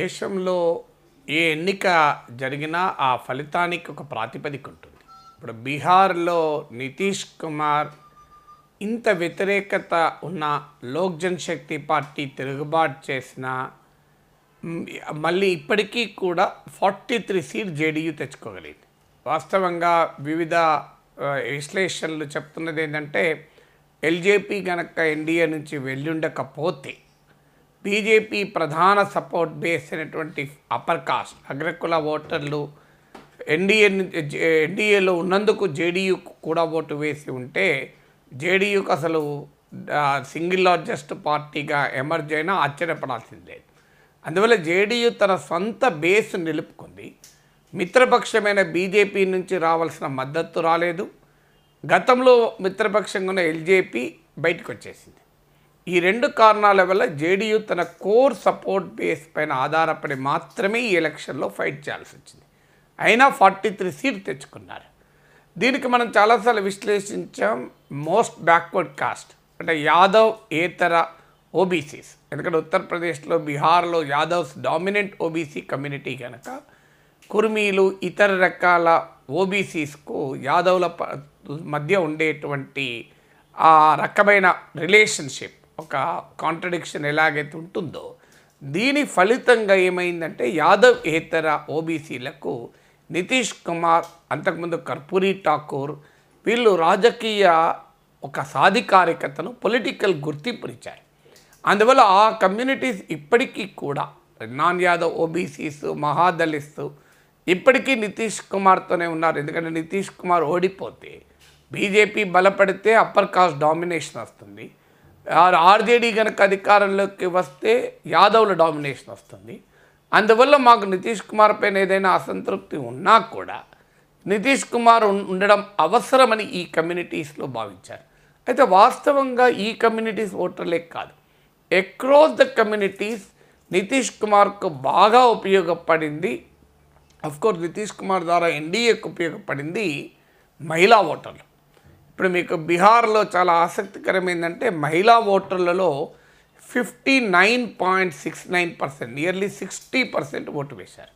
దేశంలో ఏ ఎన్నిక జరిగినా ఆ ఫలితానికి ఒక ప్రాతిపదిక ఉంటుంది. ఇప్పుడు బీహార్లో నితీష్ కుమార్ ఇంత వ్యతిరేకత ఉన్న లోక్ జనశక్తి పార్టీ తిరుగుబాటు చేసిన మళ్ళీ ఇప్పటికీ కూడా ఫార్టీ త్రీ సీట్ జేడీయూ తెచ్చుకోగలిగింది. వాస్తవంగా వివిధ విశ్లేషణలు చెప్తున్నది ఏంటంటే ఎల్జేపీ కనుక ఎన్డీఏ నుంచి వెళ్ళుండకపోతే బీజేపీ ప్రధాన సపోర్ట్ బేస్ అయినటువంటి అప్పర్ కాస్ట్ అగ్రకుల ఓటర్లు ఎన్డీఏ ఎన్డీఏలో ఉన్నందుకు జేడీయూ కూడా ఓటు వేసి ఉంటే జేడీయూకి అసలు సింగిల్ లార్జెస్ట్ పార్టీగా ఎమర్జ్ అయినా ఆశ్చర్యపడాల్సింది. లేదు అందువల్ల జేడీయూ తన సొంత బేస్ నిలుపుకుంది. మిత్రపక్షమైన బీజేపీ నుంచి రావాల్సిన మద్దతు రాలేదు. గతంలో మిత్రపక్షంగా ఉన్న ఎల్జేపీ బయటకు వచ్చేసింది ఈ రెండు కారణాల వల్ల జేడీయూ తన కోర్ సపోర్ట్ బేస్ పైన ఆధారపడి మాత్రమే ఈ ఎలక్షన్లో ఫైట్ చేయాల్సి వచ్చింది అయినా ఫార్టీ త్రీ సీట్ తెచ్చుకున్నారు. దీనికి మనం చాలాసార్లు విశ్లేషించాం మోస్ట్ బ్యాక్వర్డ్ కాస్ట్. అంటే యాదవ్ ఏతర ఓబీసీస్. ఎందుకంటే ఉత్తరప్రదేశ్లో బీహార్లో యాదవ్స్ డామినెంట్ ఓబీసీ కమ్యూనిటీ కనుక కుర్మీలు ఇతర రకాల ఓబీసీస్కు యాదవ్ల ప- మధ్య ఉండేటువంటి ఆ రకమైన రిలేషన్షిప్ ఒక కాంట్రడిక్షన్ ఎలాగైతే ఉంటుందో దీని ఫలితంగా ఏమైందంటే యాదవ్ ఏతర ఓబీసీలకు నితీష్ కుమార్ అంతకుముందు కర్పూరి ఠాకూర్ వీళ్ళు రాజకీయ ఒక సాధికారికతను పొలిటికల్ గుర్తింపునిచ్చారు అందువల్ల ఆ కమ్యూనిటీస్ ఇప్పటికీ కూడా నాన్ యాదవ్ ఓబీసీస్ మహాదలిస్తూ ఇప్పటికీ నితీష్ కుమార్తోనే ఉన్నారు. ఎందుకంటే నితీష్ కుమార్ ఓడిపోతే బీజేపీ బలపడితే అప్పర్ కాస్ట్ డామినేషన్ వస్తుంది. ఆర్జేడీ కనుక అధికారంలోకి వస్తే యాదవ్ల డామినేషన్ వస్తుంది. అందువల్ల మాకు నితీష్ కుమార్ పైన ఏదైనా అసంతృప్తి ఉన్నా కూడా నితీష్ కుమార్ ఉండడం అవసరమని ఈ కమ్యూనిటీస్లో భావించారు. అయితే వాస్తవంగా ఈ కమ్యూనిటీస్ ఓటర్లే కాదు. అక్రాస్ ద కమ్యూనిటీస్ నితీష్ కుమార్కు బాగా ఉపయోగపడింది. అఫ్కోర్స్ నితీష్ కుమార్ ద్వారా ఎన్డీఏకు ఉపయోగపడింది మహిళా ఓటర్లు. ఇప్పుడు మీకు బీహార్లో చాలా ఆసక్తికరమైందంటే మహిళా ఓటర్లలో fifty nine point six nine percent nearly sixty percent vote వేశారు.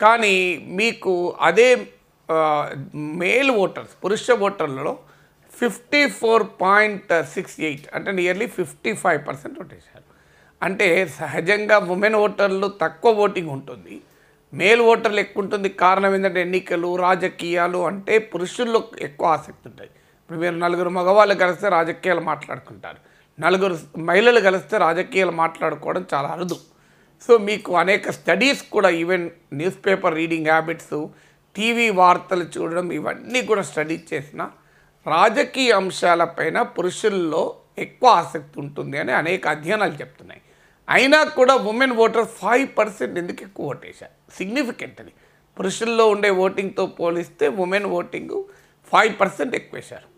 కానీ మీకు అదే మేల్ ఓటర్స్ పురుష ఓటర్లలో fifty four point six eight అంటే నియర్లీ ఫిఫ్టీ ఫైవ్ పర్సెంట్ ఓటేశారు అంటే సహజంగా ఉమెన్ ఓటర్లు తక్కువ ఓటింగ్ ఉంటుంది. మేల్ ఓటర్లు ఎక్కువ ఉంటుంది. కారణం ఏంటంటే ఎన్నికలు రాజకీయాలు అంటే పురుషుల్లో ఎక్కువ ఆసక్తి ఉంటుంది ఇప్పుడు మీరు నలుగురు మగవాళ్ళు కలిస్తే రాజకీయాలు మాట్లాడుకుంటారు. నలుగురు మహిళలు కలిస్తే రాజకీయాలు మాట్లాడుకోవడం చాలా అరుదు. సో మీకు అనేక స్టడీస్ కూడా even newspaper reading habits TV వార్తలు చూడడం ఇవన్నీ కూడా స్టడీ చేసిన రాజకీయ అంశాలపైన పురుషుల్లో ఎక్కువ ఆసక్తి ఉంటుంది అని అనేక అధ్యయనాలు చెప్తున్నాయి. అయినా కూడా ఉమెన్ ఓటర్ ఫైవ్ పర్సెంట్ ఎందుకు ఎక్కువ ఓటేశారు? సిగ్నిఫికెంట్ అది పురుషుల్లో ఉండే ఓటింగ్తో పోలిస్తే ఉమెన్ ఓటింగ్ ఫైవ్ పర్సెంట్ ఎక్కువ వేశారు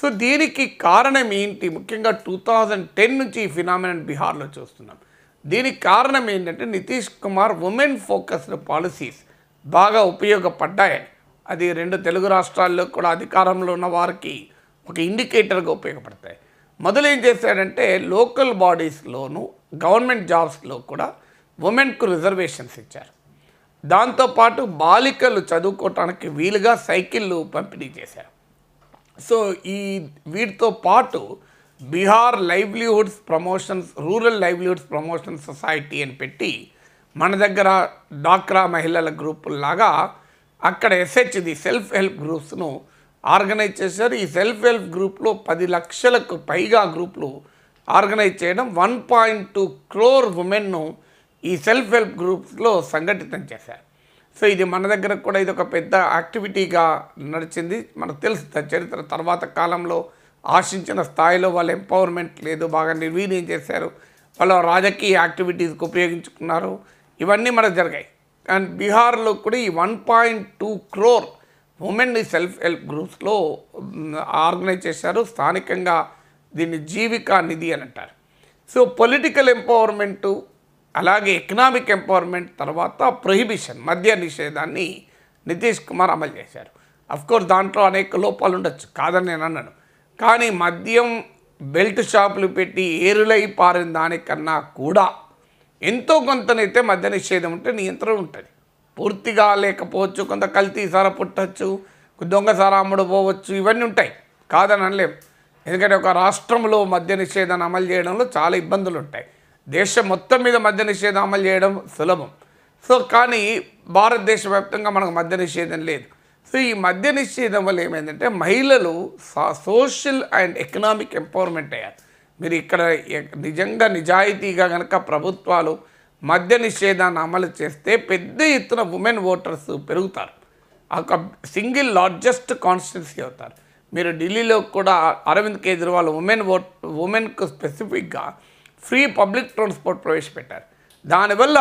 సో దీనికి కారణం ఏంటి? ముఖ్యంగా టూ థౌజండ్ టెన్ నుంచి ఈ ఫినామినన్ బీహార్లో చూస్తున్నాం. దీనికి కారణం ఏంటంటే Nitish Kumar women focused policies బాగా ఉపయోగపడ్డాయని. అది రెండు తెలుగు రాష్ట్రాల్లో కూడా అధికారంలో ఉన్న వారికి ఒక ఇండికేటర్గా ఉపయోగపడతాయి. మొదలు ఏం చేశాడంటే లోకల్ బాడీస్లోను గవర్నమెంట్ జాబ్స్లో కూడా ఉమెన్కు రిజర్వేషన్స్ ఇచ్చారు. దాంతోపాటు బాలికలు చదువుకోవటానికి వీలుగా సైకిళ్ళు పంపిణీ చేశారు. సో ఈ వీటితో పాటు Bihar livelihoods promotions rural livelihoods promotion society అని పెట్టి మన దగ్గర డాక్రా మహిళల గ్రూపుల్లాగా అక్కడ ఎస్హెచ్ది సెల్ఫ్ హెల్ప్ గ్రూప్స్ను ఆర్గనైజ్ చేశారు. ఈ సెల్ఫ్ హెల్ప్ గ్రూప్లో పది లక్షలకు పైగా గ్రూపులు ఆర్గనైజ్ చేయడం వన్ పాయింట్ టూ క్రోర్ ఉమెన్ను ఈ సెల్ఫ్ హెల్ప్ గ్రూప్స్లో సంఘటితం చేశారు. సో ఇది మన దగ్గర కూడా ఇది ఒక పెద్ద యాక్టివిటీగా నడిచింది. మనకు తెలుసు చరిత్ర తర్వాత కాలంలో ఆశించిన స్థాయిలో వాళ్ళ ఎంపవర్మెంట్ లేదు బాగా నిర్వీర్యం చేశారు. వాళ్ళ రాజకీయ యాక్టివిటీస్కి ఉపయోగించుకున్నారు. ఇవన్నీ మనకు జరిగాయి. అండ్ బీహార్లో కూడా ఈ one point two crore women self help గ్రూప్స్లో ఆర్గనైజ్ చేశారు. స్థానికంగా దీన్ని జీవికా నిధి అని అంటారు. సో పొలిటికల్ ఎంపవర్మెంటు అలాగే ఎకనామిక్ ఎంపవర్మెంట్ తర్వాత ప్రొహిబిషన్ మద్య నిషేధాన్ని నితీష్ కుమార్ అమలు చేశారు. అఫ్కోర్స్ దాంట్లో అనేక లోపాలు ఉండొచ్చు కాదని నేను అన్నాను కానీ మద్యం బెల్ట్ షాపులు పెట్టి ఏరులై పారిన దానికన్నా కూడా ఎంతో కొంతనైతే మద్య నిషేధం ఉంటే నియంత్రణ ఉంటుంది. పూర్తిగా లేకపోవచ్చు కొంత కల్తీ సారా పుట్టచ్చు దొంగ సారా పోవచ్చు ఇవన్నీ ఉంటాయి. కాదని అనలేం. ఎందుకంటే ఒక రాష్ట్రంలో మద్య నిషేధాన్ని అమలు చేయడంలో చాలా ఇబ్బందులు ఉంటాయి. దేశం మొత్తం మీద మద్య నిషేధం అమలు చేయడం సులభం. సో కానీ భారతదేశ వ్యాప్తంగా మనకు మద్య నిషేధం లేదు. సో ఈ మద్య నిషేధం వల్ల ఏమైందంటే మహిళలు సోషల్ అండ్ ఎకనామిక్ ఎంపవర్మెంట్ అయ్యారు. మీరు ఇక్కడ నిజంగా నిజాయితీగా కనుక ప్రభుత్వాలు మద్య నిషేధాన్ని అమలు చేస్తే పెద్ద ఎత్తున ఉమెన్ ఓటర్స్ పెరుగుతారు. ఒక సింగిల్ లార్జెస్ట్ కాన్స్టిట్యున్సీ అవుతారు. మీరు ఢిల్లీలో కూడా అరవింద్ కేజ్రీవాల్ ఉమెన్ ఓట్ ఉమెన్కు స్పెసిఫిక్గా ఫ్రీ పబ్లిక్ ట్రాన్స్పోర్ట్ ప్రవేశపెట్టారు. దానివల్ల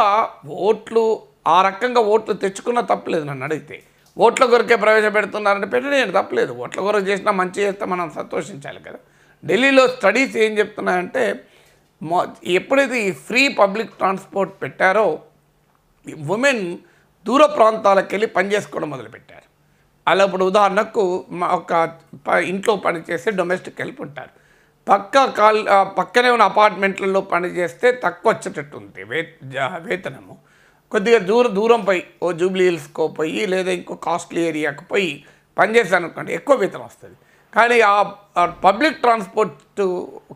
ఓట్లు ఆ రకంగా ఓట్లు తెచ్చుకున్న తప్పలేదు నన్ను అడిగితే. ఓట్ల కొరకే పెట్టి నేను తప్పలేదు. ఓట్ల కొరకు చేసినా మంచి చేస్తే మనం సంతోషించాలి కదా. ఢిల్లీలో స్టడీస్ ఏం చెప్తున్నాయంటే ఎప్పుడైతే ఈ ఫ్రీ పబ్లిక్ ట్రాన్స్పోర్ట్ పెట్టారో ఉమెన్ దూర ప్రాంతాలకు వెళ్ళి పనిచేసుకోవడం మొదలుపెట్టారు. అలా ఇప్పుడు ఉదాహరణకు మా ఒక ఇంట్లో పనిచేసే డొమెస్టిక్ హెల్ప్ ఉంటారు. పక్క కాల్ పక్కనే ఉన్న అపార్ట్మెంట్లలో పనిచేస్తే తక్కువ వచ్చేటట్టు ఉంది వే వేతనము. కొద్దిగా దూర దూరం పోయి ఓ జూబ్లీ హిల్స్కో పోయి లేదా ఇంకో కాస్ట్లీ ఏరియాకు పోయి పనిచేస్తాను అనుకోండి ఎక్కువ వేతనం వస్తుంది. కానీ ఆ ఆ పబ్లిక్ ట్రాన్స్పోర్ట్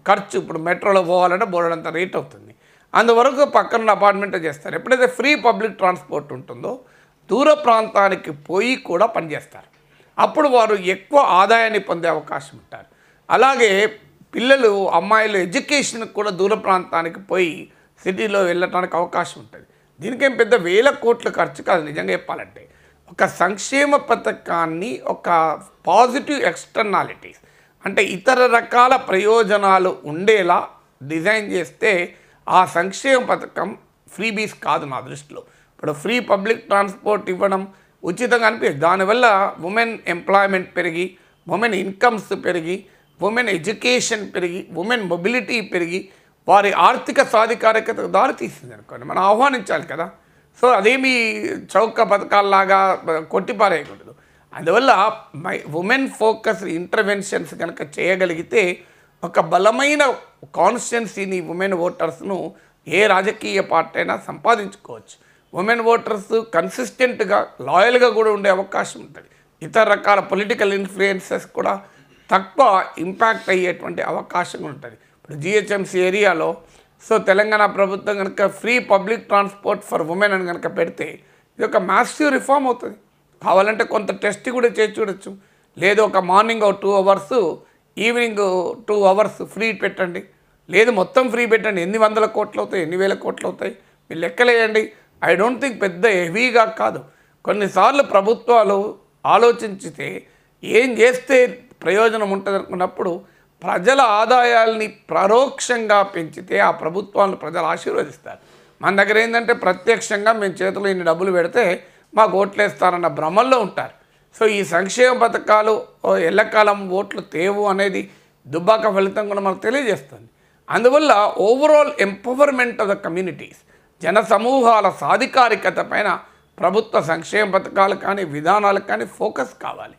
ఖర్చు ఇప్పుడు మెట్రోలో పోవాలంటే బోర్డంత రేట్ అవుతుంది. అందువరకు పక్కన అపార్ట్మెంట్ చేస్తారు. ఎప్పుడైతే ఫ్రీ పబ్లిక్ ట్రాన్స్పోర్ట్ ఉంటుందో దూర ప్రాంతానికి పోయి కూడా పనిచేస్తారు. అప్పుడు వారు ఎక్కువ ఆదాయాన్ని పొందే అవకాశం ఉంటారు. అలాగే పిల్లలు అమ్మాయిలు ఎడ్యుకేషన్కి కూడా దూర ప్రాంతానికి పోయి సిటీలో వెళ్ళటానికి అవకాశం ఉంటుంది. దీనికేం పెద్ద వేల కోట్ల ఖర్చు కాదు నిజంగా చెప్పాలంటే. ఒక సంక్షేమ పథకాన్ని ఒక పాజిటివ్ ఎక్స్టర్నాలిటీస్ అంటే ఇతర రకాల ప్రయోజనాలు ఉండేలా డిజైన్ చేస్తే ఆ సంక్షేమ పథకం ఫ్రీబీస్ కాదు నా దృష్టిలో. ఇప్పుడు ఫ్రీ పబ్లిక్ ట్రాన్స్పోర్ట్ ఇవ్వడం ఉచితంగా అనిపించదు దానివల్ల ఉమెన్ ఎంప్లాయ్మెంట్ పెరిగి ఉమెన్ ఇన్కమ్స్ పెరిగి ఉమెన్ ఎడ్యుకేషన్ పెరిగి ఉమెన్ మొబిలిటీ పెరిగి వారి ఆర్థిక సాధికారికతకు దారి అనుకోండి. మనం ఆహ్వానించాలి కదా. సో అదేమి చౌక పథకాల్లాగా కొట్టిపారేయకూడదు అందువల్ల మై ఉమెన్ ఫోకస్ ఇంటర్వెన్షన్స్ కనుక చేయగలిగితే ఒక బలమైన కాన్స్టిట్యున్సీని ఉమెన్ ఓటర్స్ను ఏ రాజకీయ పార్టీ అయినా సంపాదించుకోవచ్చు. ఉమెన్ ఓటర్స్ కన్సిస్టెంట్గా లాయల్గా కూడా ఉండే అవకాశం ఉంటుంది. ఇతర రకాల పొలిటికల్ ఇన్ఫ్లుయెన్సెస్ కూడా తక్కువ ఇంపాక్ట్ అయ్యేటువంటి అవకాశం ఉంటుంది. ఇప్పుడు జిహెచ్ఎంసీ ఏరియాలో సో తెలంగాణ ప్రభుత్వం కనుక free public transport for women అని కనుక పెడితే ఇది ఒక మ్యాసివ్ రిఫార్మ్ అవుతుంది. కావాలంటే కొంత టెస్ట్ కూడా చేసి చూడొచ్చు. లేదు ఒక మార్నింగ్ ఒక two hours evening two hours free పెట్టండి. లేదు మొత్తం ఫ్రీ పెట్టండి. ఎన్ని వందల కోట్లు అవుతాయి ఎన్ని వేల కోట్లు అవుతాయి? మీరు లెక్కలేయండి. ఐ డోంట్ థింక్ పెద్ద హెవీగా కాదు. కొన్నిసార్లు ప్రభుత్వాలు ఆలోచించితే ఏం చేస్తే ప్రయోజనం ఉంటుంది అనుకున్నప్పుడు ప్రజల ఆదాయాల్ని పరోక్షంగా పెంచితే ఆ ప్రభుత్వాలను ప్రజలు ఆశీర్వదిస్తారు. మన దగ్గర ఏంటంటే ప్రత్యక్షంగా మేము చేతిలో ఇన్ని డబ్బులు పెడితే మాకు ఓట్లేస్తారన్న భ్రమల్లో ఉంటారు. సో ఈ సంక్షేమ పథకాలు ఎల్లకాలం ఓట్లు తేవు అనేది దుబ్బాక ఫలితం కూడా మనకు తెలియజేస్తుంది. అందువల్ల overall empowerment of the communities జన సమూహాల సాధికారికత పైన ప్రభుత్వ సంక్షేమ పథకాలు కానీ విధానాలు కానీ ఫోకస్ కావాలి.